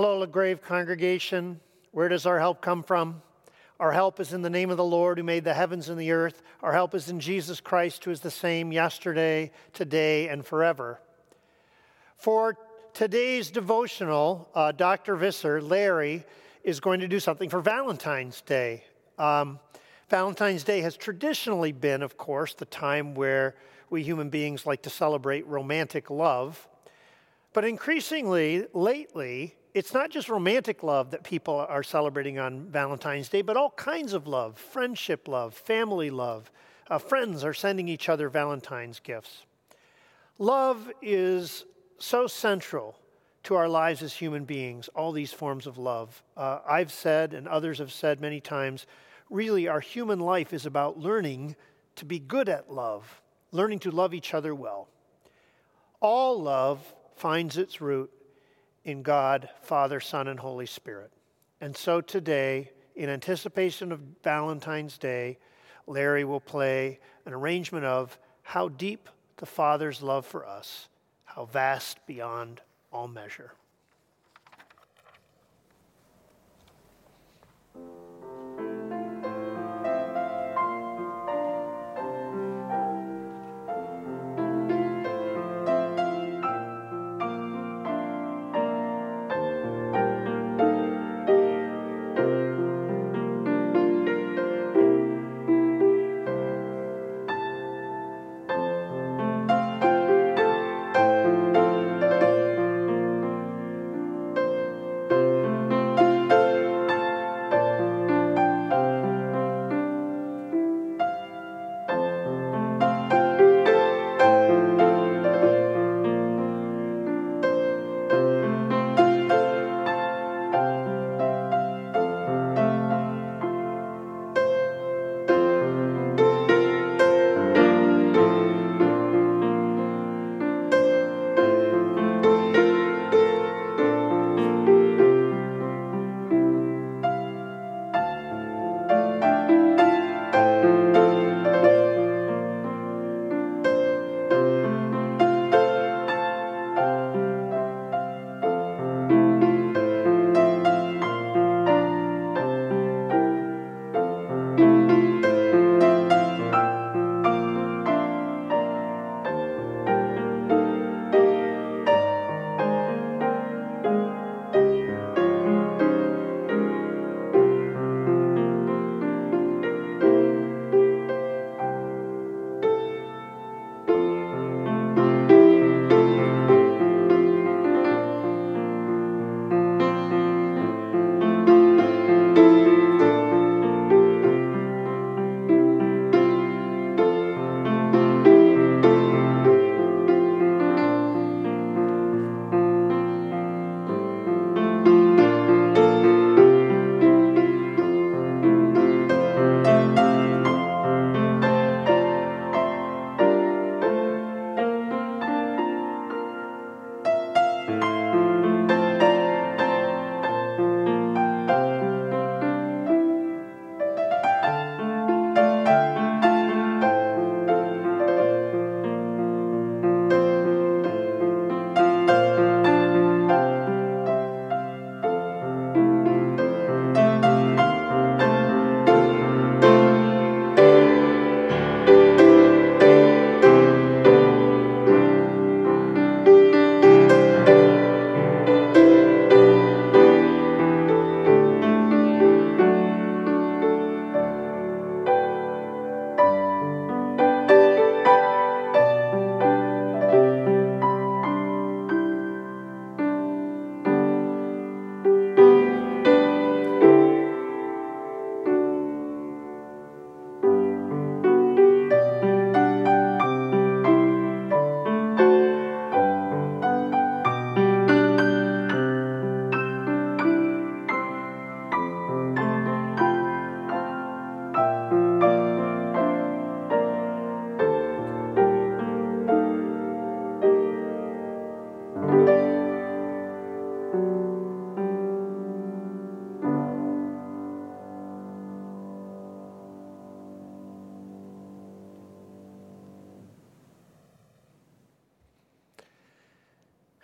Hello, LaGrave congregation. Where does our help come from? Our help is in the name of the Lord who made the heavens and the earth. Our help is in Jesus Christ, who is the same yesterday, today, and forever. For today's devotional, uh, Dr. Visser, Larry, is going to do something for Valentine's Day. Um, Valentine's Day has traditionally been, of course, the time where we human beings like to celebrate romantic love. But increasingly, lately, it's not just romantic love that people are celebrating on Valentine's Day, but all kinds of love friendship love, family love. Uh, friends are sending each other Valentine's gifts. Love is so central to our lives as human beings, all these forms of love. Uh, I've said, and others have said many times, really, our human life is about learning to be good at love, learning to love each other well. All love finds its root in God, Father, Son, and Holy Spirit. And so today, in anticipation of Valentine's Day, Larry will play an arrangement of How Deep the Father's Love for Us, How Vast Beyond All Measure.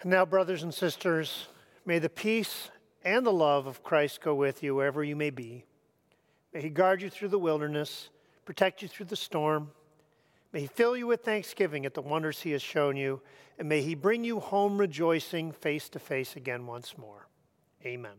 And now, brothers and sisters, may the peace and the love of Christ go with you wherever you may be. May He guard you through the wilderness, protect you through the storm. May He fill you with thanksgiving at the wonders He has shown you, and may He bring you home rejoicing face to face again once more. Amen.